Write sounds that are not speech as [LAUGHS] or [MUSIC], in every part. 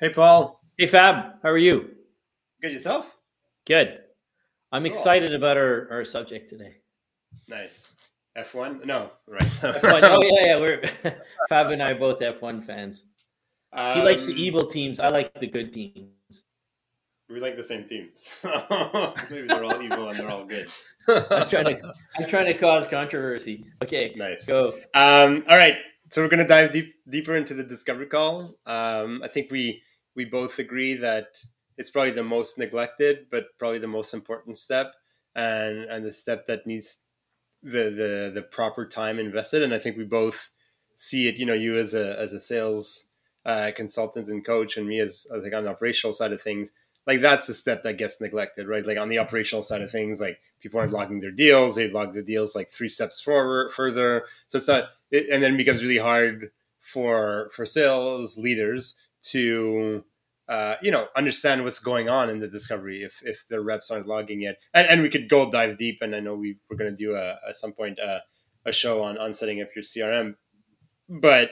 Hey, Paul. Hey, Fab. How are you? Good yourself? Good. I'm cool. excited about our, our subject today. Nice. F1? No, right. [LAUGHS] F1. Oh, yeah, yeah. We're [LAUGHS] Fab and I are both F1 fans. Um, he likes the um, evil teams. I like the good teams. We like the same teams. [LAUGHS] Maybe they're all evil and they're all good. I'm trying to I'm trying to cause controversy. Okay. Nice. Go. Um, all right. So we're gonna dive deep deeper into the discovery call. Um, I think we we both agree that it's probably the most neglected, but probably the most important step, and and the step that needs the the the proper time invested. And I think we both see it. You know, you as a as a sales uh, consultant and coach, and me as, as like on the operational side of things. Like that's the step that gets neglected, right? Like on the operational side of things, like people aren't logging their deals; they log the deals like three steps forward, further. So it's not, it, and then it becomes really hard for for sales leaders to uh, you know understand what's going on in the discovery if if the reps aren't logging it and, and we could go dive deep and i know we we're going to do a, at some point a, a show on on setting up your crm but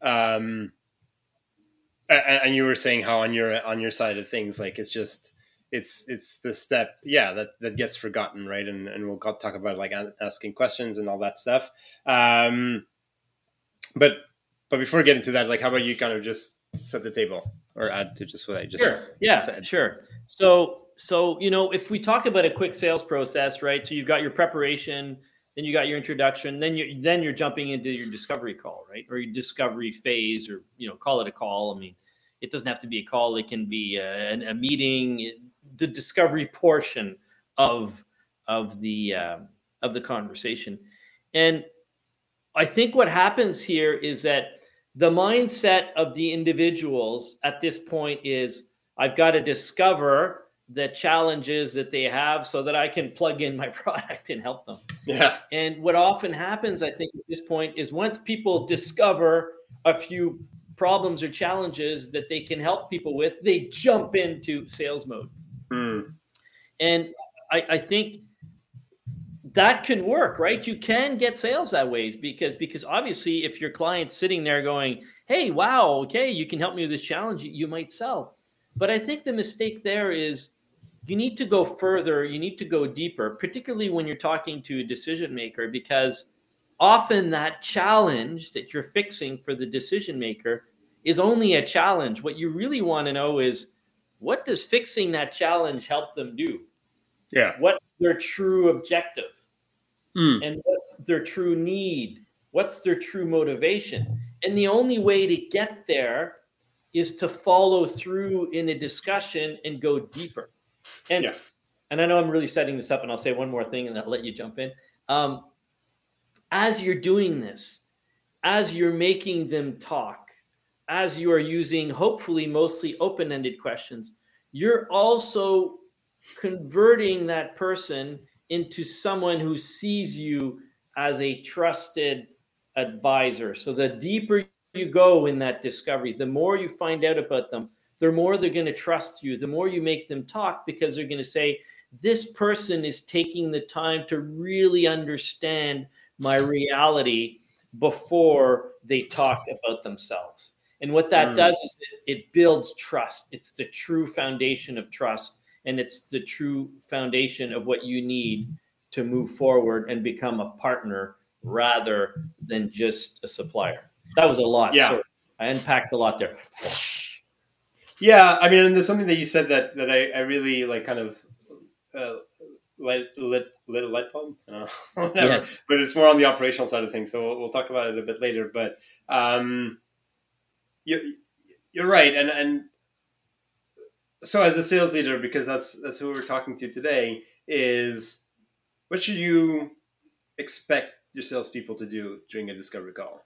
um and, and you were saying how on your on your side of things like it's just it's it's the step yeah that that gets forgotten right? And and we'll talk about like asking questions and all that stuff. Um but but before getting to that like how about you kind of just set the table or add to just what I just sure. Yeah, said. sure. So so you know if we talk about a quick sales process, right? So you've got your preparation, then you got your introduction, then you then you're jumping into your discovery call, right? Or your discovery phase, or you know call it a call. I mean, it doesn't have to be a call; it can be a, a meeting. The discovery portion of of the uh, of the conversation, and I think what happens here is that the mindset of the individuals at this point is I've got to discover the challenges that they have so that I can plug in my [LAUGHS] product and help them. Yeah. And what often happens, I think, at this point is once people discover a few problems or challenges that they can help people with, they jump into sales mode. Mm. And I, I think that can work, right? You can get sales that ways because because obviously if your client's sitting there going, "Hey, wow, okay, you can help me with this challenge," you might sell. But I think the mistake there is you need to go further, you need to go deeper, particularly when you're talking to a decision maker because often that challenge that you're fixing for the decision maker is only a challenge. What you really want to know is what does fixing that challenge help them do? Yeah. What's their true objective? Mm. and what's their true need, what's their true motivation. And the only way to get there is to follow through in a discussion and go deeper. And yeah. and I know I'm really setting this up, and I'll say one more thing, and I'll let you jump in. Um, as you're doing this, as you're making them talk, as you are using hopefully mostly open-ended questions, you're also converting that person into someone who sees you as a trusted advisor. So the deeper you go in that discovery, the more you find out about them, the more they're going to trust you, the more you make them talk because they're going to say, This person is taking the time to really understand my reality before they talk about themselves. And what that mm. does is it, it builds trust. It's the true foundation of trust and it's the true foundation of what you need to move forward and become a partner rather than just a supplier. That was a lot. Yeah. So I unpacked a lot there. Yeah, I mean, and there's something that you said that that I, I really like, kind of uh, lit lit lit a light bulb. [LAUGHS] yes. But it's more on the operational side of things, so we'll, we'll talk about it a bit later. But um, you're you're right, and and so as a sales leader because that's that's who we're talking to today is what should you expect your salespeople to do during a discovery call?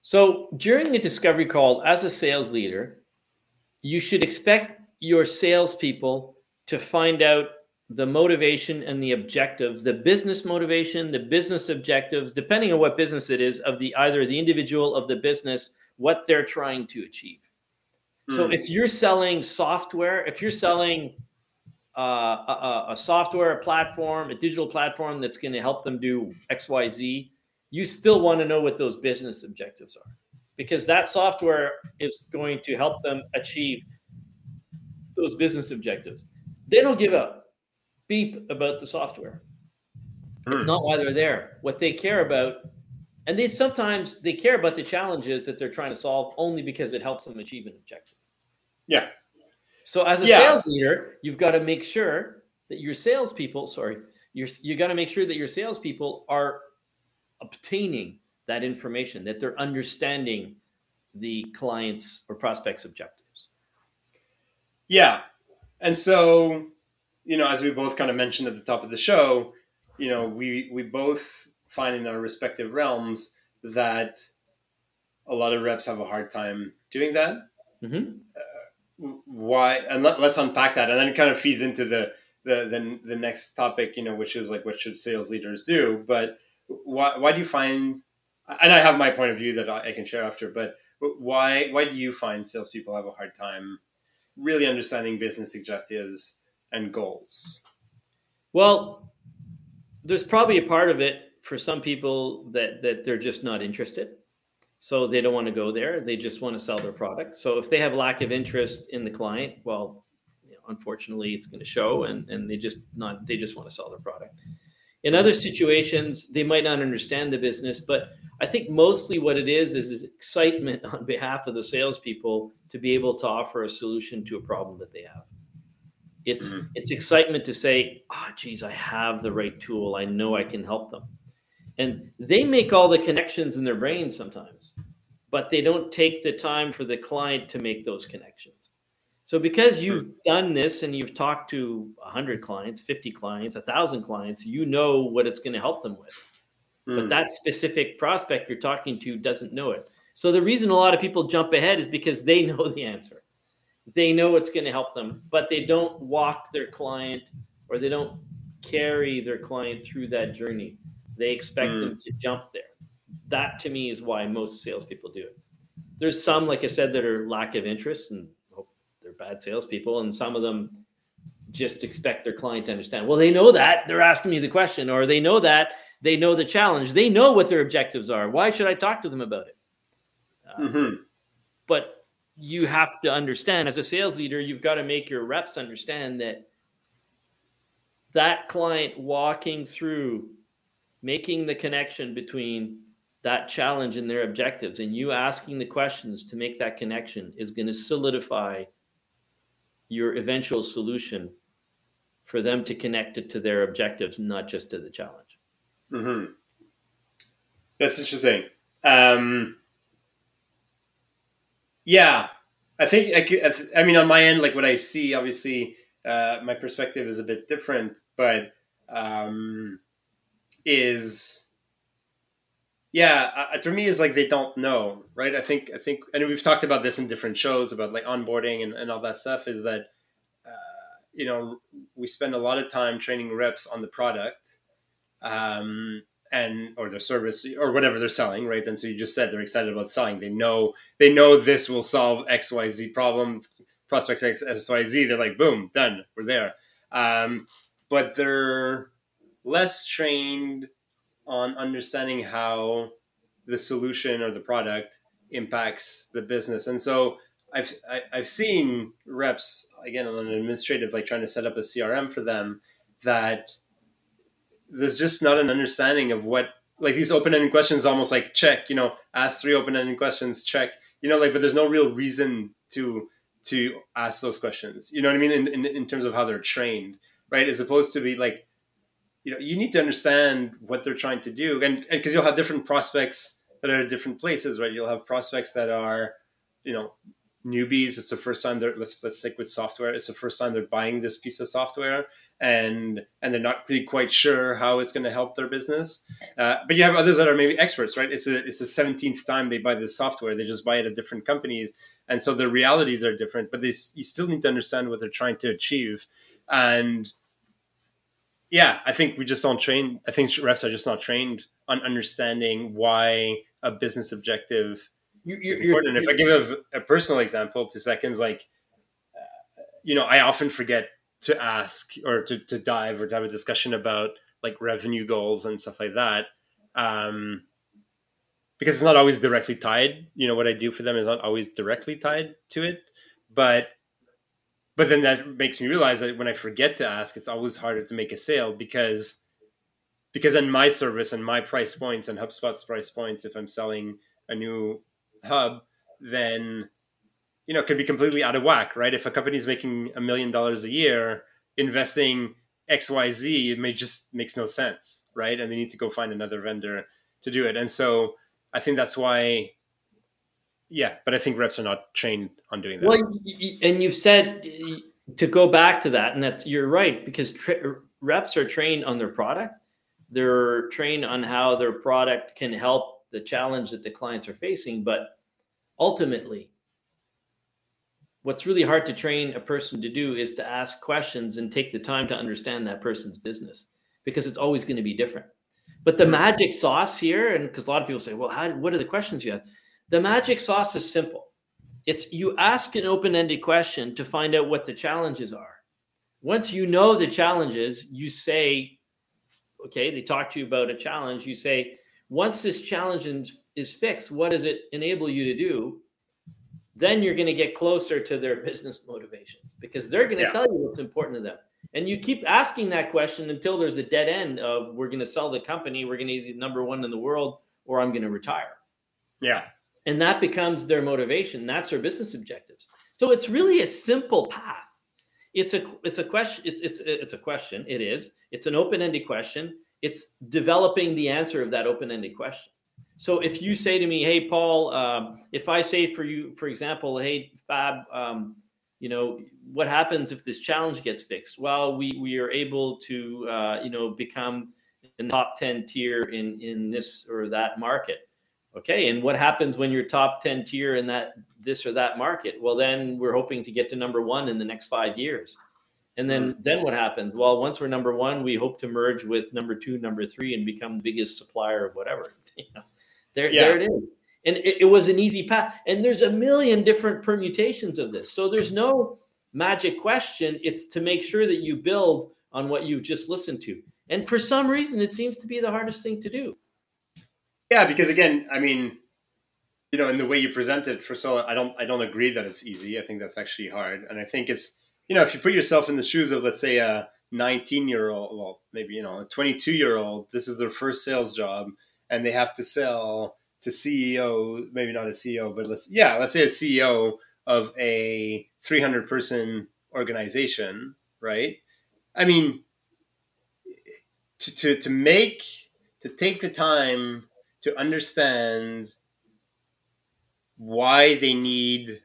So during a discovery call as a sales leader you should expect your salespeople to find out the motivation and the objectives the business motivation the business objectives depending on what business it is of the either the individual of the business what they're trying to achieve so hmm. if you're selling software, if you're selling uh, a, a, software a platform, a digital platform that's going to help them do X, Y, Z, you still want to know what those business objectives are. because that software is going to help them achieve those business objectives. They don't give a beep about the software. Mm. It's hmm. not why they're there. What they care about, and they sometimes they care about the challenges that they're trying to solve only because it helps them achieve an objective. Yeah. So as a yeah. sales leader, you've got to make sure that your salespeople, sorry, you're you got to make sure that your salespeople are obtaining that information, that they're understanding the client's or prospect's objectives. Yeah. And so, you know, as we both kind of mentioned at the top of the show, you know, we we both find in our respective realms that a lot of reps have a hard time doing that. Mm-hmm. Why? And let, us unpack that, and then it kind of feeds into the, the the the next topic, you know, which is like what should sales leaders do. But why why do you find? And I have my point of view that I can share after, but why why do you find salespeople have a hard time really understanding business objectives and goals? Well, there's probably a part of it for some people that that they're just not interested so they don't want to go there they just want to sell their product so if they have lack of interest in the client well unfortunately it's going to show and and they just not they just want to sell their product in other situations they might not understand the business but i think mostly what it is is, is excitement on behalf of the salespeople to be able to offer a solution to a problem that they have it's mm-hmm. it's excitement to say, "Ah, oh, geez, I have the right tool. I know I can help them." And they make all the connections in their brain sometimes, but they don't take the time for the client to make those connections. So because you've done this and you've talked to 100 clients, 50 clients, 1000 clients, you know what it's going to help them with. Mm. But that specific prospect you're talking to doesn't know it. So the reason a lot of people jump ahead is because they [LAUGHS] know the answer they know it's going to help them, but they don't walk their client or they don't carry their client through that journey. They expect mm. them to jump there. That to me is why most salespeople do it. There's some, like I said, that are lack of interest and they're bad salespeople, and some of them just expect their client to understand. Well, they know that they're asking me the question, or they know that they know the challenge. They know what their objectives are. Why should I talk to them about it? Uh, mm-hmm. But you have to understand as a sales leader, you've got to make your reps understand that that client walking through making the connection between that challenge and their objectives and you asking the questions to make that connection is going to solidify your eventual solution for them to connect it to their objectives not just to the challenge mm-hmm. that's interesting um, yeah, I think I, I mean on my end, like what I see, obviously, uh, my perspective is a bit different, but um, is yeah, uh, for me is like they don't know, right? I think I think, and we've talked about this in different shows about like onboarding and, and all that stuff. Is that uh, you know we spend a lot of time training reps on the product, um, and or their service or whatever they're selling, right? And so you just said they're excited about selling. They know they know this will solve X Y Z problem. Prospects X Y Z. They're like, boom, done. We're there. Um, but they're less trained on understanding how the solution or the product impacts the business. And so I've I, have i have seen reps again on an administrative like trying to set up a CRM for them that there's just not an understanding of what like these open-ended questions almost like check you know ask three open-ended questions check you know like but there's no real reason to to ask those questions. You know what i mean? In, in, in terms of how they're trained right? As opposed to be like you know you need to understand what they're trying to do and because you'll have different prospects that are at different places right you'll have prospects that are you know newbies it's the first time they're let's let's stick with software it's the first time they're buying this piece of software and and they're not really quite sure how it's going to help their business. Uh, but you have others that are maybe experts, right? It's a it's the seventeenth time they buy this software. They just buy it at different companies, and so the realities are different. But they you still need to understand what they're trying to achieve, and yeah, I think we just don't train. I think refs are just not trained on understanding why a business objective you're, is important. You're, if I give a, a personal example, two seconds, like uh, you know, I often forget to ask or to, to dive or to have a discussion about like revenue goals and stuff like that. Um, because it's not always directly tied. You know, what I do for them is not always directly tied to it, but but then that makes me realize that when I forget to ask, it's always harder to make a sale because because in my service and my price points and HubSpot's price points, if I'm selling a new hub, then you know it can be completely out of whack, right? If a company's making a million dollars a year, investing X Y Z, it may just makes no sense, right? And they need to go find another vendor to do it. And so I think that's why, yeah. But I think reps are not trained on doing that. Well, and you've said to go back to that, and that's you're right because tra- reps are trained on their product. They're trained on how their product can help the challenge that the clients are facing, but ultimately what's really hard to train a person to do is to ask questions and take the time to understand that person's business because it's always going to be different but the magic sauce here and because a lot of people say well how, what are the questions you have the magic sauce is simple it's you ask an open-ended question to find out what the challenges are once you know the challenges you say okay they talk to you about a challenge you say once this challenge is fixed what does it enable you to do then you're going to get closer to their business motivations because they're going to yeah. tell you what's important to them. And you keep asking that question until there's a dead end of we're going to sell the company, we're going to be number one in the world, or I'm going to retire. Yeah. And that becomes their motivation. That's their business objectives. So it's really a simple path. It's a it's a question. It's it's it's a question. It is. It's an open-ended question. It's developing the answer of that open-ended question. So if you say to me, "Hey, Paul," um, if I say for you, for example, "Hey, Fab," um, you know, what happens if this challenge gets fixed? Well, we we are able to, uh, you know, become in the top ten tier in in this or that market. Okay, and what happens when you're top ten tier in that this or that market? Well, then we're hoping to get to number one in the next five years. And then mm-hmm. then what happens? Well, once we're number one, we hope to merge with number two, number three, and become the biggest supplier of whatever. [LAUGHS] You know? There, yeah. there it is. And it, it was an easy path. And there's a million different permutations of this. So there's no magic question. It's to make sure that you build on what you've just listened to. And for some reason, it seems to be the hardest thing to do. Yeah, because again, I mean, you know, in the way you present it, for so I don't, I don't agree that it's easy. I think that's actually hard, and I think it's, you know, if you put yourself in the shoes of, let's say, a 19 year old, well, maybe you know, a 22 year old, this is their first sales job and they have to sell to CEO, maybe not a CEO, but let's yeah, let's say a CEO of a 300 person organization, right? I mean, to, to, to make, to take the time to understand why they need,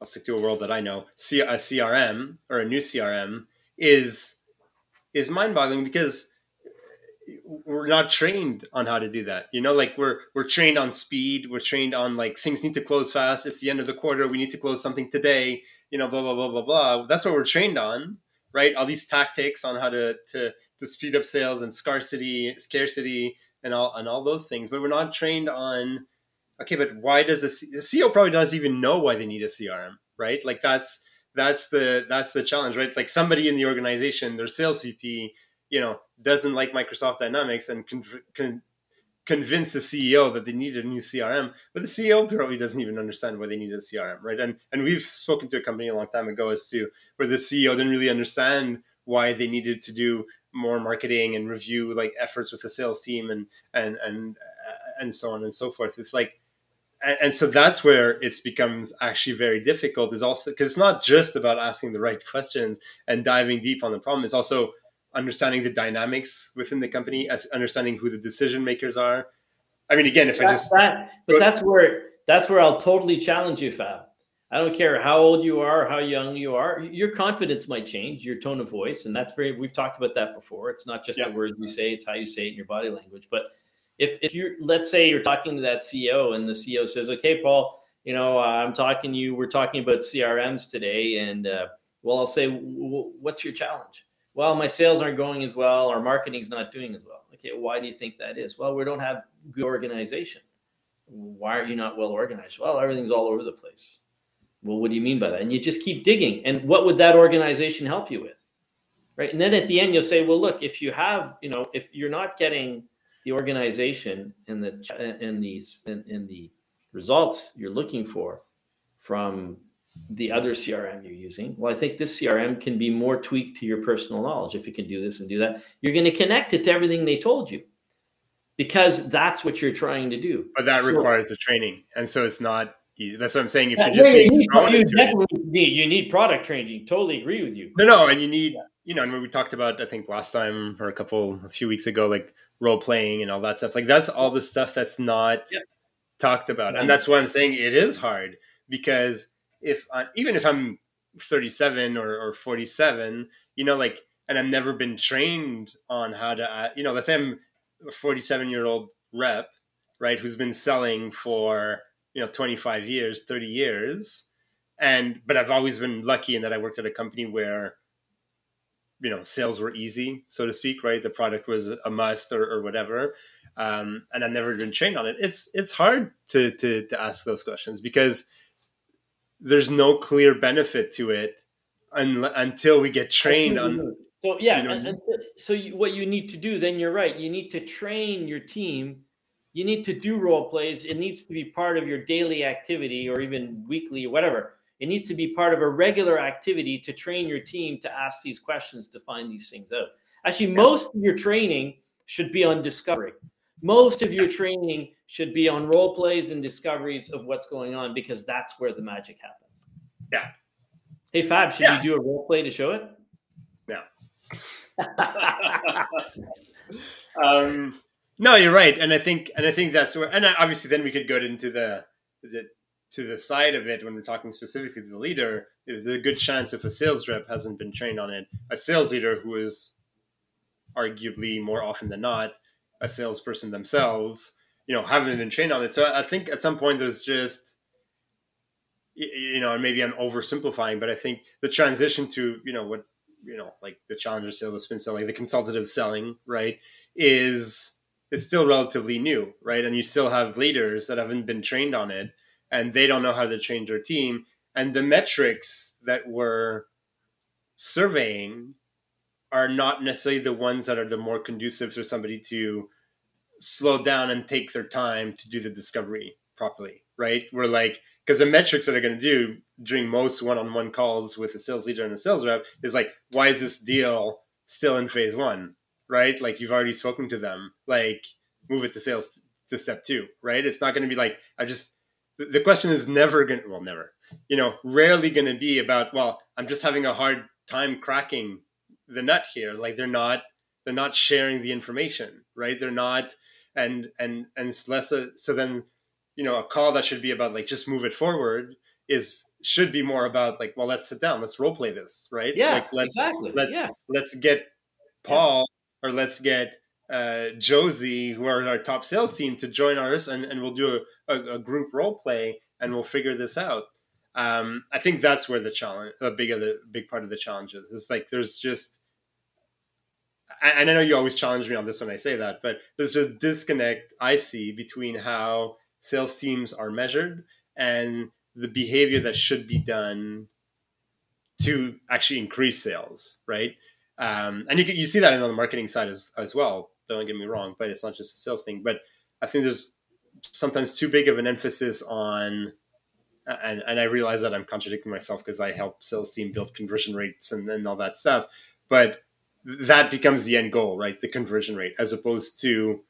I'll stick to a world that I know, a CRM or a new CRM is, is mind boggling because we're not trained on how to do that. You know like we're we're trained on speed. We're trained on like things need to close fast. It's the end of the quarter. We need to close something today. You know blah blah blah blah blah. That's what we're trained on right? All these tactics on how to to to speed up sales and scarcity scarcity and all and all those things but we're not trained on okay but why does a, a ceo probably doesn't even know why they need a crm right like that's that's the that's the challenge right like somebody in the organization their sales vp you know doesn't like Microsoft Dynamics and con- convince the CEO that they need a new CRM, but the CEO probably doesn't even understand why they need a CRM, right? And and we've spoken to a company a long time ago as to where the CEO didn't really understand why they needed to do more marketing and review like efforts with the sales team and and and uh, and so on and so forth. It's like and, and so that's where it becomes actually very difficult is also because it's not just about asking the right questions and diving deep on the problem it's also understanding the dynamics within the company, as understanding who the decision makers are. I mean, again, if that's I just that, but that's where that's where I'll totally challenge you, Fab. I don't care how old you are, how young you are. Your confidence might change, your tone of voice, and that's very. We've talked about that before. It's not just yeah. the words you say; it's how you say it in your body language. But if if you let's say you're talking to that CEO, and the CEO says, "Okay, Paul, you know, uh, I'm talking to you. We're talking about CRMs today, and uh, well, I'll say, what's your challenge?" well, my sales aren't going as well, our marketing's not doing as well. Okay, why do you think that is? Well, we don't have good organization. Why are you not well organized? Well, everything's all over the place. Well, what do you mean by that? And you just keep digging. And what would that organization help you with? Right. And then at the end, you'll say, well, look, if you have, you know, if you're not getting the organization and the and these and, and the results you're looking for from the other CRM you're using. Well, I think this CRM can be more tweaked to your personal knowledge. If you can do this and do that, you're going to connect it to everything they told you because that's what you're trying to do. But that so, requires a training. And so it's not that's what I'm saying. If you're just being you, need, you definitely it, need you need product training. Totally agree with you. No, no, and you need you know, and we talked about I think last time or a couple a few weeks ago, like role playing and all that stuff. Like that's all the stuff that's not yeah. talked about, and that's why I'm saying it is hard because if I, even if I'm 37 or, or 47, you know, like, and I've never been trained on how to, uh, you know, let's say I'm a 47 year old rep, right, who's been selling for you know 25 years, 30 years, and but I've always been lucky in that I worked at a company where you know sales were easy so to speak right? The product was a must or, or whatever. Um, and i've never been trained on it. It's it's hard to, to to ask those questions because there's no clear benefit to it un- until we get trained on so yeah you know, and, and so you, what you need to do then you're right you need to train your team you need to do role plays it needs to be part of your daily activity or even weekly or whatever it needs to be part of a regular activity to train your team to ask these questions to find these things out. Actually, most of your training should be on discovery. Most of your training should be on role plays and discoveries of what's going on because that's where the magic happens. Yeah. Hey Fab, should yeah. you do a role play to show it? No. [LAUGHS] um, no, you're right, and I think, and I think that's where, and obviously, then we could go into the the to the side of it when we're talking specifically to the leader, there's a good chance if a sales rep hasn't been trained on it, a sales leader who is arguably more often than not a salesperson themselves, you know, haven't been trained on it. So I think at some point there's just, you know, and maybe I'm oversimplifying, but I think the transition to, you know, what, you know, like the challenger sale, the spin selling, the consultative selling, right, is, is still relatively new, right? And you still have leaders that haven't been trained on it and they don't know how to change their team. And the metrics that we're surveying are not necessarily the ones that are the more conducive for somebody to slow down and take their time to do the discovery properly, right? We're like, because the metrics that are going to do during most one-on-one calls with a sales leader and a sales rep is like, why is this deal still in phase one, right? Like you've already spoken to them, like move it to sales to step two, right? It's not going to be like I just the question is never going to, well, never, you know, rarely going to be about, well, I'm just having a hard time cracking the nut here. Like they're not, they're not sharing the information, right? They're not, and, and, and it's less, a, so then, you know, a call that should be about like, just move it forward is, should be more about like, well, let's sit down, let's role play this, right? Yeah, like, let's, exactly. Let's, yeah. let's get Paul. Or let's get uh, Josie, who are our top sales team, to join ours, and, and we'll do a, a, a group role play, and we'll figure this out. Um, I think that's where the challenge, a big the big part of the challenge is. It's like there's just, and I know you always challenge me on this when I say that, but there's a disconnect I see between how sales teams are measured and the behavior that should be done to actually increase sales, right? Um, and you, you see that on the marketing side as, as well don't get me wrong, but it's not just a sales thing. But I think there's sometimes too big of an emphasis on, and, and I realize that I'm contradicting myself because I help sales team build conversion rates and, and all that stuff. But that becomes the end goal, right? The conversion rate, as opposed to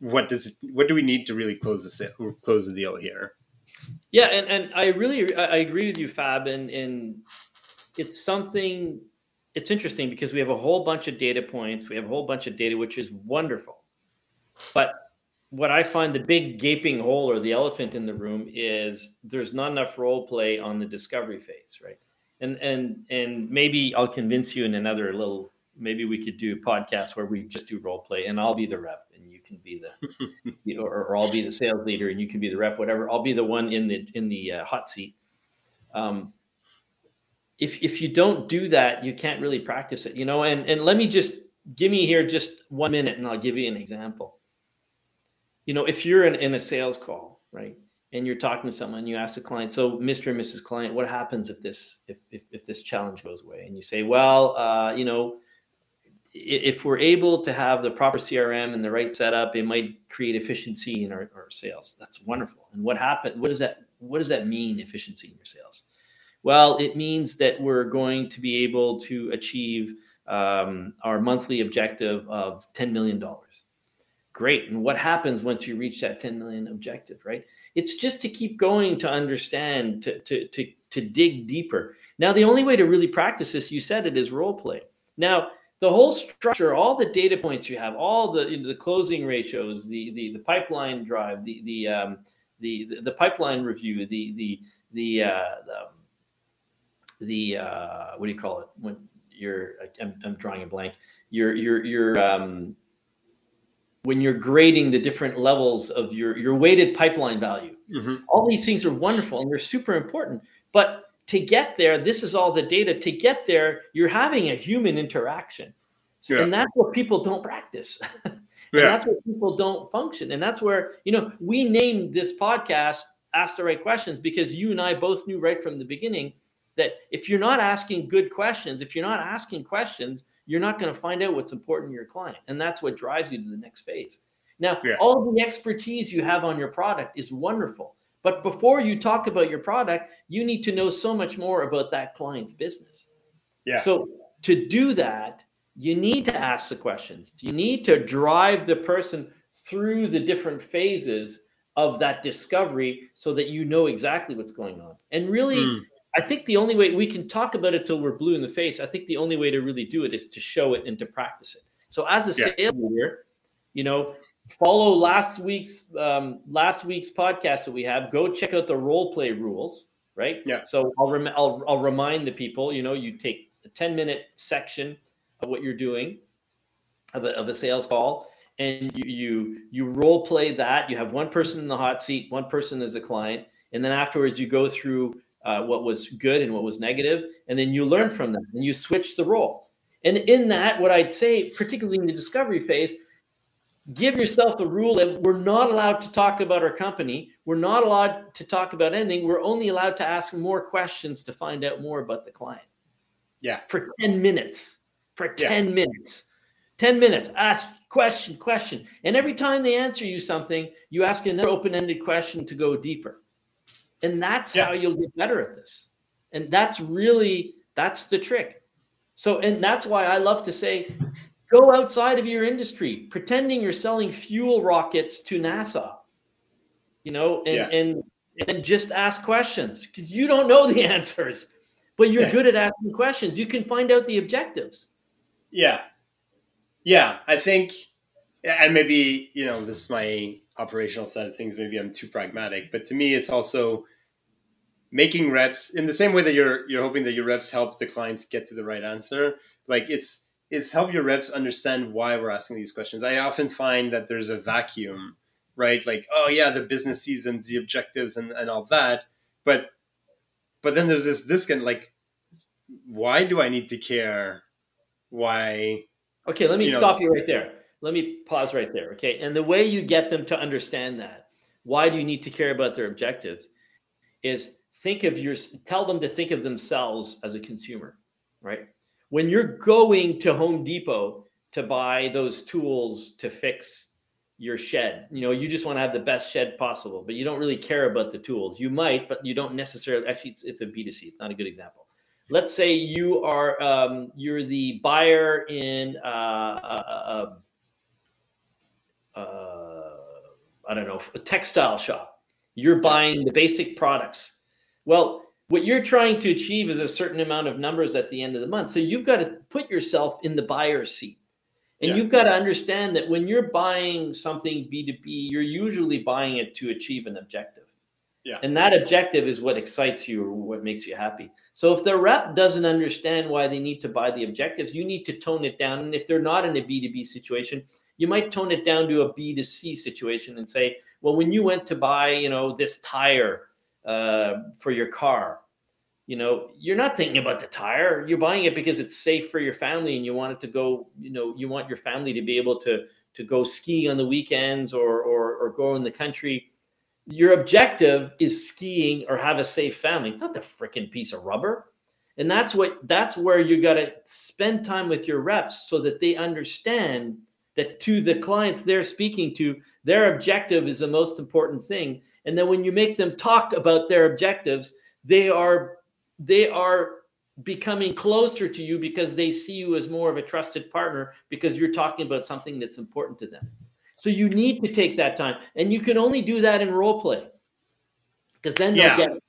what does it, what do we need to really close the sale, close the deal here? Yeah, and, and I really I agree with you, Fab, and and it's something it's interesting because we have a whole bunch of data points. We have a whole bunch of data, which is wonderful. But what I find the big gaping hole or the elephant in the room is there's not enough role play on the discovery phase, right? And and and maybe I'll convince you in another little. Maybe we could do a podcast where we just do role play, and I'll be the rep, and you can be the, [LAUGHS] you or, or I'll be the sales leader, and you can be the rep, whatever. I'll be the one in the in the uh, hot seat. Um, if if you don't do that, you can't really practice it, you know. And and let me just give me here just one minute, and I'll give you an example. You know, if you're in, in a sales call, right, and you're talking to someone, you ask the client, "So, Mr. and Mrs. Client, what happens if this if if, if this challenge goes away?" And you say, "Well, uh, you know." if we're able to have the proper crm and the right setup it might create efficiency in our, our sales that's wonderful and what happened what does that what does that mean efficiency in your sales well it means that we're going to be able to achieve um, our monthly objective of $10 million great. And what happens once you reach that 10 million objective right? It's just to keep going to understand to to to, to dig deeper. Now the only way to really practice this you said it is role play. Now the whole structure all the data points you have all the you know, the closing ratios the the, the pipeline drive the the um, the, the, pipeline review the the the uh, the, the uh, what do you call it when you're I'm, I'm drawing a blank you're you're you're um, when you're grading the different levels of your your weighted pipeline value. Mm-hmm. All these things are wonderful and they're super important. But to get there, this is all the data. To get there, you're having a human interaction. Yeah. And that's what people don't practice. [LAUGHS] and yeah. that's where people don't function. And that's where, you know, we named this podcast Ask the Right Questions because you and I both knew right from the beginning that if you're not asking good questions, if you're not asking questions, you're not going to find out what's important to your client. And that's what drives you to the next phase. Now, yeah. all the expertise you have on your product is wonderful. But before you talk about your product, you need to know so much more about that client's business. Yeah. So to do that, you need to ask the questions. You need to drive the person through the different phases of that discovery so that you know exactly what's going on. And really, mm. I think the only way we can talk about it till we're blue in the face. I think the only way to really do it is to show it and to practice it. So as a yeah. sales leader, you know, follow last week's um, last week's podcast that we have. Go check out the role play rules, right? Yeah. So I'll, rem- I'll I'll remind the people. You know, you take a ten minute section of what you're doing of a, of a sales call, and you you you role play that. You have one person in the hot seat, one person as a client, and then afterwards you go through uh, what was good and what was negative, and then you learn from them and you switch the role. And in that, what I'd say, particularly in the discovery phase, give yourself the rule that we're not allowed to talk about our company. We're not allowed to talk about anything. We're only allowed to ask more questions to find out more about the client. Yeah. For 10 minutes. For 10 yeah. minutes. 10 minutes. Ask question, question. And every time they answer you something, you ask another open ended question to go deeper. And that's yeah. how you'll get better at this. And that's really that's the trick. So and that's why I love to say go outside of your industry, pretending you're selling fuel rockets to NASA. You know, and yeah. and and just ask questions because you don't know the [LAUGHS] answers, but you're yeah. good at asking questions. You can find out the objectives. Yeah. Yeah, I think and maybe, you know, this is my operational side of things, maybe I'm too pragmatic, but to me it's also making reps in the same way that you're you're hoping that your reps help the clients get to the right answer. Like it's it's help your reps understand why we're asking these questions. I often find that there's a vacuum right? Like oh yeah the business seasons the objectives and, and all that. But but then there's this disconnect like why do i need to care why okay let me you stop you right there. Let me pause right there okay? And the way you get them to understand that why do you need to care about their objectives is think of your tell them to think of themselves as a consumer, right? When you're going to Home Depot to buy those tools to fix your shed, you know, you just want to have the best shed possible, but you don't really care about the tools. You might, but you don't necessarily. Actually, it's, it's a B2C. It's not a good example. Let's say you are um, you're the buyer in uh, uh, uh, uh I don't know a textile shop. You're buying the basic products well, what you're trying to achieve is a certain amount of numbers at the end of the month. So you've got to put yourself in the buyer's seat. And yeah. you've got to understand that when you're buying something B2B, you're usually buying it to achieve an objective. Yeah. And that objective is what excites you or what makes you happy. So if the rep doesn't understand why they need to buy the objectives, you need to tone it down. And if they're not in a B2B situation, you might tone it down to a B2C situation and say, well, when you went to buy, you know, this tire, uh, for your car. You know, you're not thinking about the tire. You're buying it because it's safe for your family, and you want it to go. You know, you want your family to be able to to go ski on the weekends or or, or go in the country. Your objective is skiing or have a safe family. It's not the freaking piece of rubber. And that's what that's where you got to spend time with your reps so that they understand that to the clients they're speaking to, their objective is the most important thing. And then when you make them talk about their objectives, they are they are becoming closer to you because they see you as more of a trusted partner because you're talking about something that's important to them. So you need to take that time. And you can only do that in role play. Because then they'll yeah. get it.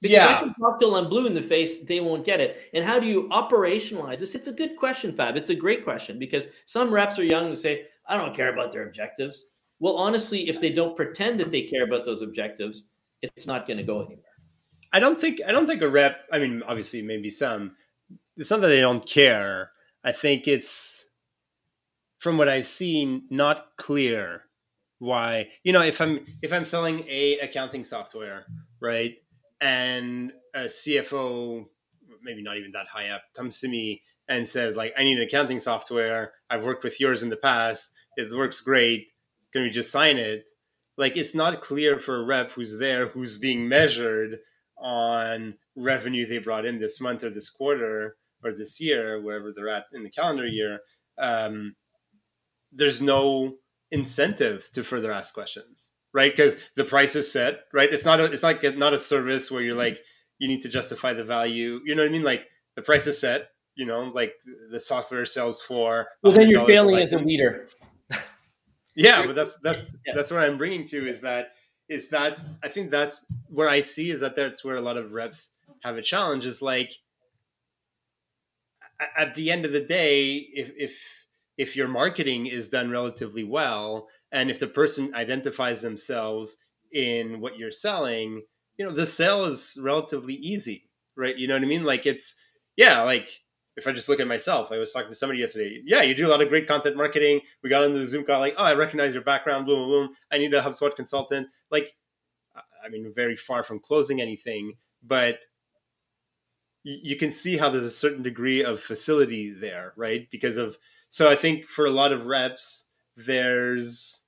Because yeah. I can talk till I'm blue in the face, they won't get it. And how do you operationalize this? It's a good question, Fab. It's a great question because some reps are young to say, I don't care about their objectives. Well, honestly, if they don't pretend that they care about those objectives, it's not going to go anywhere. I don't think I don't think a rep. I mean, obviously, maybe some. It's not that they don't care. I think it's from what I've seen, not clear why. You know, if I'm if I'm selling a accounting software, right, and a CFO, maybe not even that high up, comes to me and says like, "I need an accounting software. I've worked with yours in the past. It works great. Can we just sign it?" Like, it's not clear for a rep who's there, who's being measured on revenue they brought in this month or this quarter or this year, wherever they're at in the calendar year, um, there's no incentive to further ask questions, right? Because the price is set, right? It's not a, it's like not a service where you're like you need to justify the value. You know what I mean? Like the price is set. You know, like the software sells for. Well, then you're failing as a leader. Yeah, but that's that's yeah. that's what I'm bringing to is that is that's I think that's where I see is that that's where a lot of reps have a challenge is like at the end of the day if if if your marketing is done relatively well and if the person identifies themselves in what you're selling you know the sale is relatively easy right you know what i mean like it's yeah like if I just look at myself, I was talking to somebody yesterday. Yeah, you do a lot of great content marketing. We got into the Zoom call, like, oh, I recognize your background, boom, boom, boom. I need a HubSpot consultant. Like, I mean, very far from closing anything, but you can see how there's a certain degree of facility there, right? Because of, so I think for a lot of reps, there's,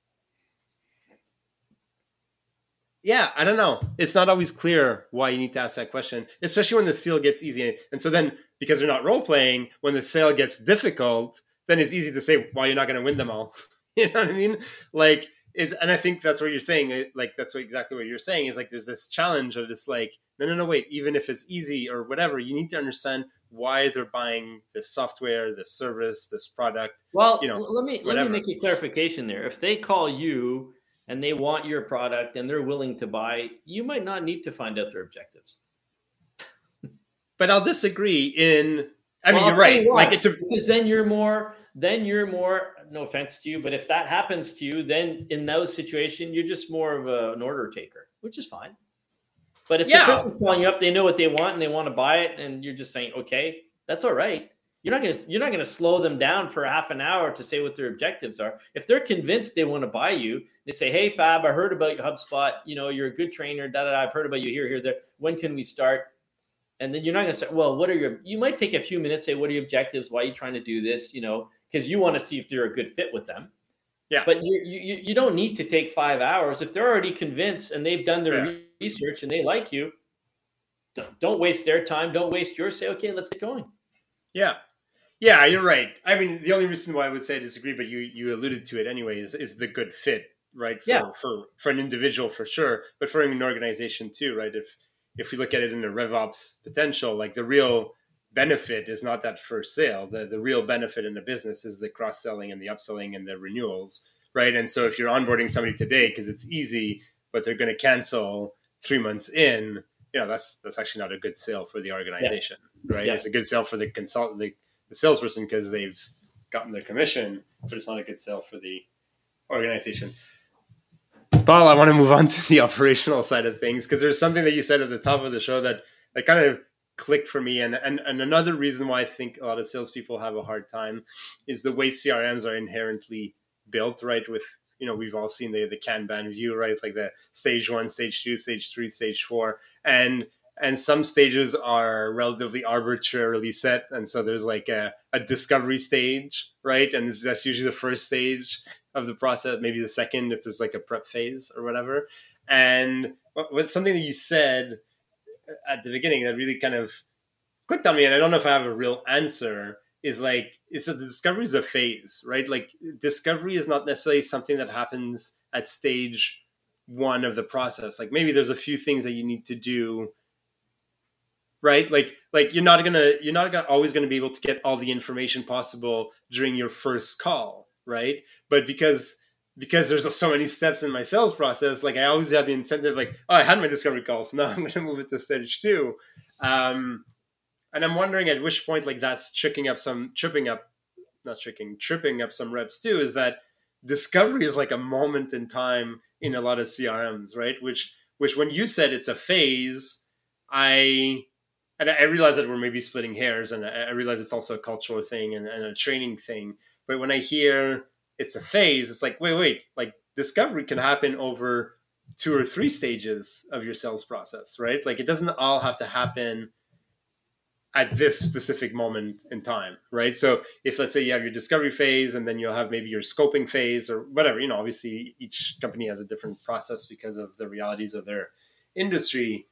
yeah, I don't know. It's not always clear why you need to ask that question, especially when the seal gets easy. And so then, because they're not role playing, when the sale gets difficult, then it's easy to say, "Well, you're not going to win them all." [LAUGHS] you know what I mean? Like, it's, and I think that's what you're saying. Like, that's what, exactly what you're saying. Is like there's this challenge of this, like, no, no, no, wait. Even if it's easy or whatever, you need to understand why they're buying this software, this service, this product. Well, you know, let me whatever. let me make a clarification there. If they call you and they want your product and they're willing to buy, you might not need to find out their objectives. [LAUGHS] but I'll disagree in I well, mean, you're right. You like it to, because then you're more then you're more no offense to you, but if that happens to you, then in those situations you're just more of a, an order taker, which is fine. But if yeah. the person's calling you up, they know what they want and they want to buy it, and you're just saying, okay, that's all right you're not going to you're not to slow them down for half an hour to say what their objectives are. If they're convinced they want to buy you, they say, "Hey, Fab, I heard about your HubSpot. You know, you're a good trainer. Da da. da. I've heard about you here, here, there. When can we start?" And then you're not going to say, "Well, what are your?" You might take a few minutes, say, "What are your objectives? Why are you trying to do this?" You know, because you want to see if they're a good fit with them. Yeah. But you you you don't need to take five hours if they're already convinced and they've done their yeah. research and they like you. Don't, don't waste their time. Don't waste yours. Say, okay, let's get going. Yeah. Yeah, you're right. I mean, the only reason why I would say I disagree, but you you alluded to it anyway, is, is the good fit, right? For, yeah. for for an individual for sure, but for an organization too, right? If if we look at it in the RevOps potential, like the real benefit is not that first sale. The the real benefit in the business is the cross selling and the upselling and the renewals, right? And so if you're onboarding somebody today because it's easy, but they're going to cancel three months in, you know that's that's actually not a good sale for the organization, yeah. right? Yeah. It's a good sale for the consultant. The, the salesperson because they've gotten their commission, but it's not a good sale for the organization. Paul, I want to move on to the [LAUGHS] operational side of things because there's something that you said at the top of the show that that kind of clicked for me. And, and and another reason why I think a lot of salespeople have a hard time is the way CRMs are inherently built, right? With you know, we've all seen the the Kanban view, right? Like the stage one, stage two, stage three, stage four. And and some stages are relatively arbitrarily set and so there's like a, a discovery stage right and that's usually the first stage of the process maybe the second if there's like a prep phase or whatever and what something that you said at the beginning that really kind of clicked on me, and I don't know if I have a real answer. Is like it's a the discovery is a phase, right? Like discovery is not necessarily something that happens at stage one of the process. Like maybe there's a few things that you need to do right? Like like you're not gonna you're not gonna always gonna be able to get all the information possible during your first call right? But because because there's so many steps in my sales process like i always have the incentive like oh i had my discovery calls [LAUGHS] now i'm gonna move it to stage two. Um and i'm wondering at which point like that's tricking up some tripping up not tricking tripping up some reps too is that discovery is like a moment in time in a lot of crms right? Which which when you said it's a phase i and I realize that we're maybe splitting hairs, and I realize it's also a cultural thing and, and, a training thing. But when I hear it's a phase, it's like, wait, wait, like discovery can happen over two or three stages of your sales process, right? Like it doesn't all have to happen at this specific moment in time, right? So if let's say you have your discovery phase and then you'll have maybe your scoping phase or whatever, you know, obviously each company has a different process because of the realities of their industry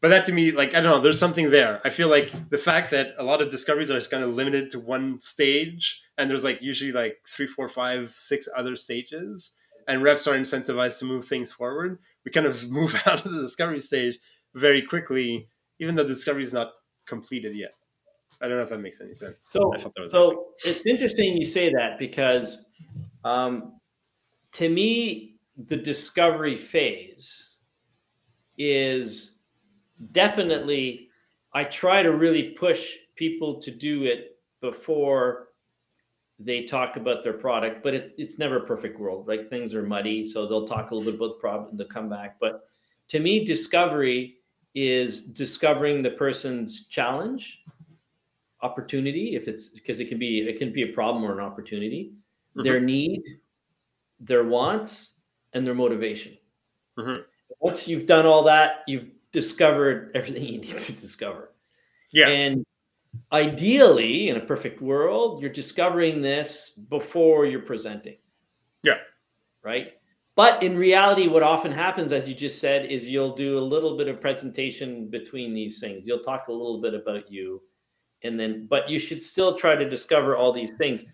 but that to me, like I don't know, there's something there. I feel like the fact that a lot of discoveries are kind of limited to one stage, and there's like usually like three, four, five, six other stages, and reps are incentivized to move things forward. We kind of [LAUGHS] move out of the discovery stage very quickly, even though the discovery is not completed yet. I don't know if that makes any sense. So, so it's interesting you say that because, um, to me, the discovery phase is definitely I try to really push people to do it before they talk about their product, but it's it's never a perfect world. Like things are muddy, so they'll talk a little bit about the problem to come back. But to me, discovery is discovering the person's challenge, opportunity, if it's because it can be it can be a problem or an opportunity, mm-hmm. their need, their wants, and their motivation. Mm-hmm. Once you've done all that, you've discovered everything you [LAUGHS] need to discover. Yeah. And ideally, in a perfect world, you're discovering this before you're presenting. Yeah. Right. But in reality, what often happens, as you just said, is you'll do a little bit of presentation between these things. You'll talk a little bit about you, and then, but you should still try to discover all these things.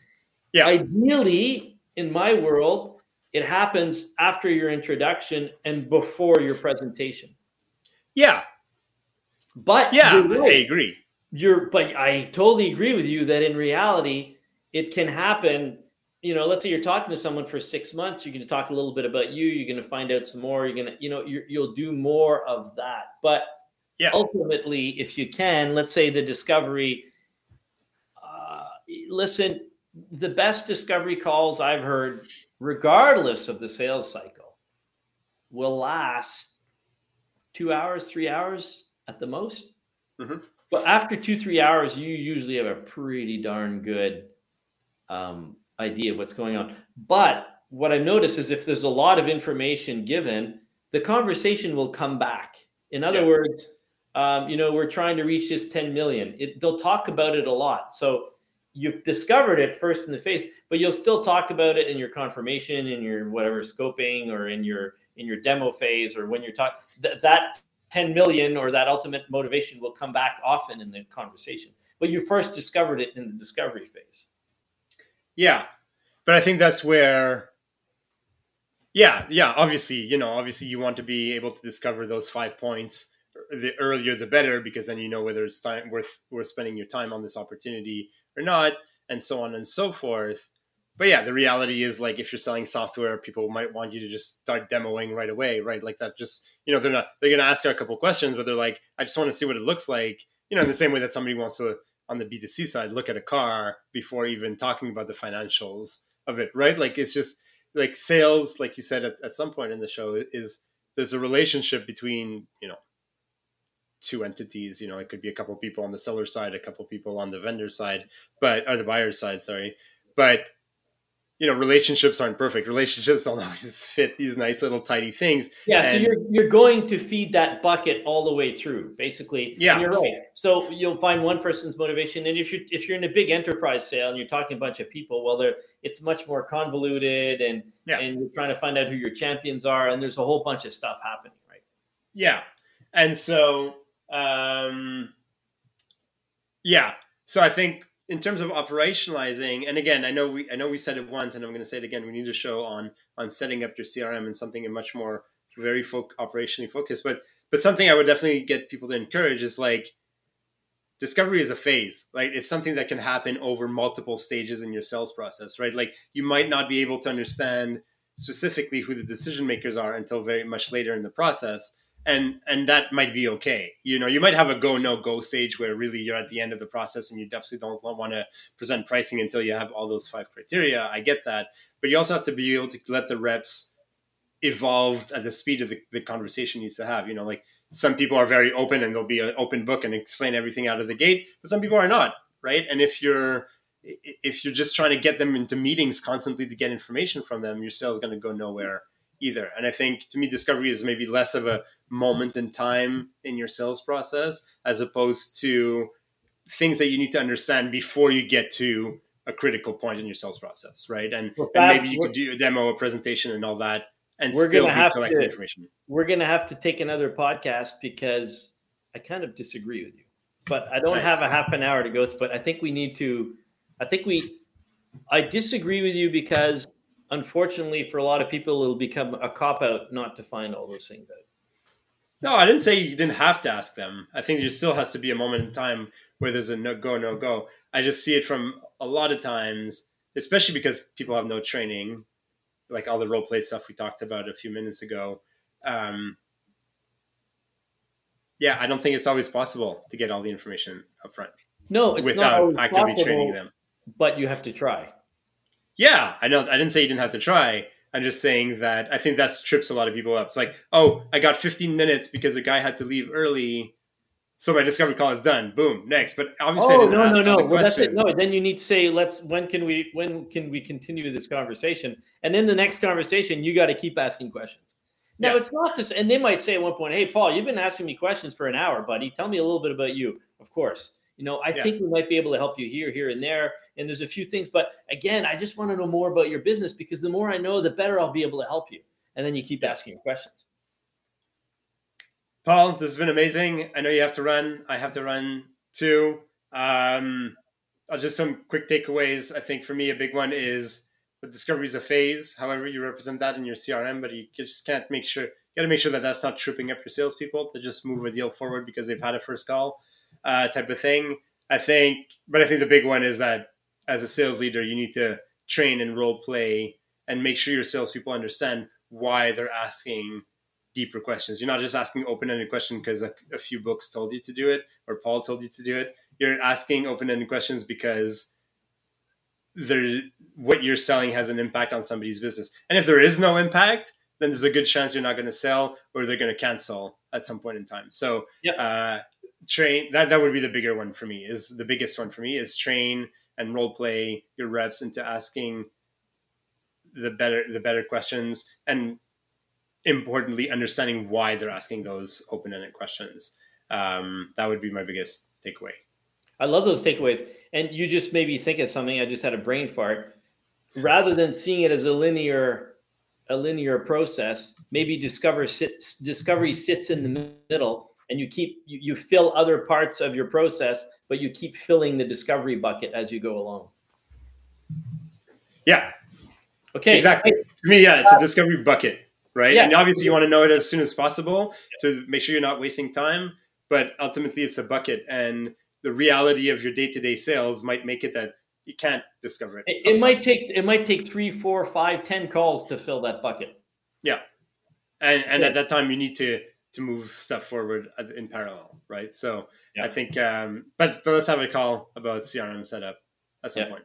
Yeah. Ideally, in my world, it happens after your introduction and before your presentation. Yeah. But yeah, right. I agree. You're but I totally agree with you that in reality it can happen. You know, let's say you're talking to someone for six months, you're going to talk a little bit about you, you're going to find out some more, you're going to, you know, you will do more of that. But yeah. ultimately, if you can, let's say the discovery, uh, listen, the best discovery calls I've heard, regardless of the sales cycle, will last two hours, three hours at the most. Mm-hmm. But after two, three hours, you usually have a pretty darn good um, idea of what's going on. But what I've noticed is if there's a lot of information given, the conversation will come back. In other yeah. words, um, you know, we're trying to reach this 10 million. It, they'll talk about it a lot. So you've discovered it first in the face, but you'll still talk about it in your confirmation, in your whatever scoping, or in your in your demo phase or when you're talking th- that 10 million or that ultimate motivation will come back often in the conversation. But you first discovered it in the discovery phase. Yeah. But i think that's where yeah yeah obviously you know obviously you want to be able to discover those five points er, the earlier the better because then you know whether it's time worth worth spending your time on this opportunity or not and so on and so forth but yeah, the reality is like if you're selling software, people might want you to just start demoing right away, right? Like that just you know, they're not they're gonna ask a couple questions, but they're like, I just want to see what it looks like. You know, in the same way that somebody wants to on the B2C side look at a car before even talking about the financials of it, right? Like it's just like sales, like you said at, at some point in the show, is there's a relationship between, you know, two entities. You know, it could be a couple people on the seller side, a couple people on the vendor side, but or the buyer side, sorry. But you know relationships aren't perfect. Relationships don't [LAUGHS] always fit these nice little tidy things. Yeah and, so you're you're going to feed that bucket all the way through basically. Yeah. you're right. So you'll find one person's motivation. And if you're if you're in a big enterprise sale and you're talking a bunch of people well there it's much more convoluted and yeah. and you're trying to find out who your champions are and there's a whole bunch of stuff happening right? Yeah. And so, um, yeah. So I think in terms of operationalizing, and again, I know we I know we said it once, and I'm going to say it again. We need to show on on setting up your CRM and something much more very fo- operationally focused. But but something I would definitely get people to encourage is like discovery is a phase like it's something that can happen over multiple stages in your sales process right like you might not be able to understand specifically who the decision makers are until very much later in the process and and that might be okay. You know you might have a go no go stage where really you're at the end of the process and you definitely don't want to present pricing until you have all those five criteria. I get that. But you also have to be able to let the reps evolve at the speed of the, the conversation needs to have. You know like some people are very open and they'll be an open book and explain everything out of the gate but some people are not right? And if you're if you're just trying to get them into meetings constantly to get information from them your sales going to go nowhere either and i think to me discovery is maybe less of a moment in time in your sales process as opposed to things that you need to understand before you get to a critical point in your sales process right and, well, and maybe you could do a demo a presentation and all that and we're still gonna have collecting to, information. We're going to have to take another podcast because I kind of disagree with you, but I don't nice. have a half an hour to go through. But I think we need to. I think we. I disagree with you because unfortunately, for a lot of people, it'll become a cop out not to find all those things out. No, I didn't say you didn't have to ask them. I think there still has to be a moment in time where there's a no go, no go. I just see it from a lot of times, especially because people have no training like all the role play stuff we talked about a few minutes ago. Um, yeah, I don't think it's always possible to get all the information up front. No, without actively possible, training them. But you have to try. Yeah, I know. I didn't say you didn't have to try. I'm just saying that I think that trips a lot of people up. It's like, oh, I got 15 minutes because a guy had to leave early so my discovery call is done. Boom. Next, but obviously, oh no, no, no. Well, that's it. No, then you need to say, let's. When can we? When can we continue this conversation? And in the next conversation, you got to keep asking questions. Now yeah. it's not just, and they might say at one point, "Hey, Paul, you've been asking me questions for an hour, buddy. Tell me a little bit about you." Of course, you know, I yeah. think we might be able to help you here, here, and there. And there's a few things, but again, I just want to know more about your business because the more I know, the better I'll be able to help you. And then you keep asking your questions. Paul, this has been amazing. I know you have to run. I have to run too. Um, just some quick takeaways. I think for me, a big one is the discovery is a phase. However, you represent that in your CRM, but you just can't make sure. You got to make sure that that's not tripping up your salespeople to just move a deal forward because they've had a first call, uh, type of thing. I think, but I think the big one is that as a sales leader, you need to train and role play and make sure your salespeople understand why they're asking deeper questions. You're not just asking open ended questions because a, a, few books told you to do it or Paul told you to do it. You're asking open ended questions because there what you're selling has an impact on somebody's business. And if there is no impact, then there's a good chance you're not going to sell or they're going to cancel at some point in time. So yep. uh, train that that would be the bigger one for me. Is the biggest one for me is train and role play your reps into asking the better the better questions and importantly understanding why they're asking those open-ended questions. Um, that would be my biggest takeaway. I love those takeaways. And you just made me think of something i just had a brain fart. Rather than seeing it as a linear a linear process maybe discover sits discovery sits in the middle and you keep you, you fill other parts of your process but you keep filling the discovery bucket as you go along yeah okay exactly to me yeah it's a discovery bucket right? Yeah. And obviously, you want to know it as soon as possible to make sure you're not wasting time. But ultimately, it's a bucket, and the reality of your day-to-day sales might make it that you can't discover it. It, it might take it might take three, four, five, ten calls to fill that bucket. Yeah, and and yeah. at that time, you need to to move stuff forward in parallel, right? So yeah. I think, um, but let's have a call about CRM setup at some yeah. point.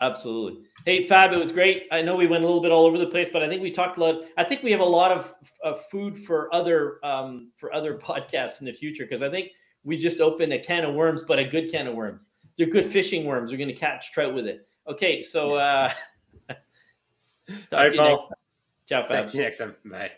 Absolutely. Hey, Fab, it was great. I know we went a little bit all over the place, but I think we talked a lot. I think we have a lot of, of food for other um, for other [LAUGHS] podcasts in the future because I think we just opened a can of worms, but a good can of worms. They're good fishing worms. We're going to catch trout with it. Okay, so uh, [LAUGHS] all right, Paul. Ciao, Fab. Talk to you next time. Bye.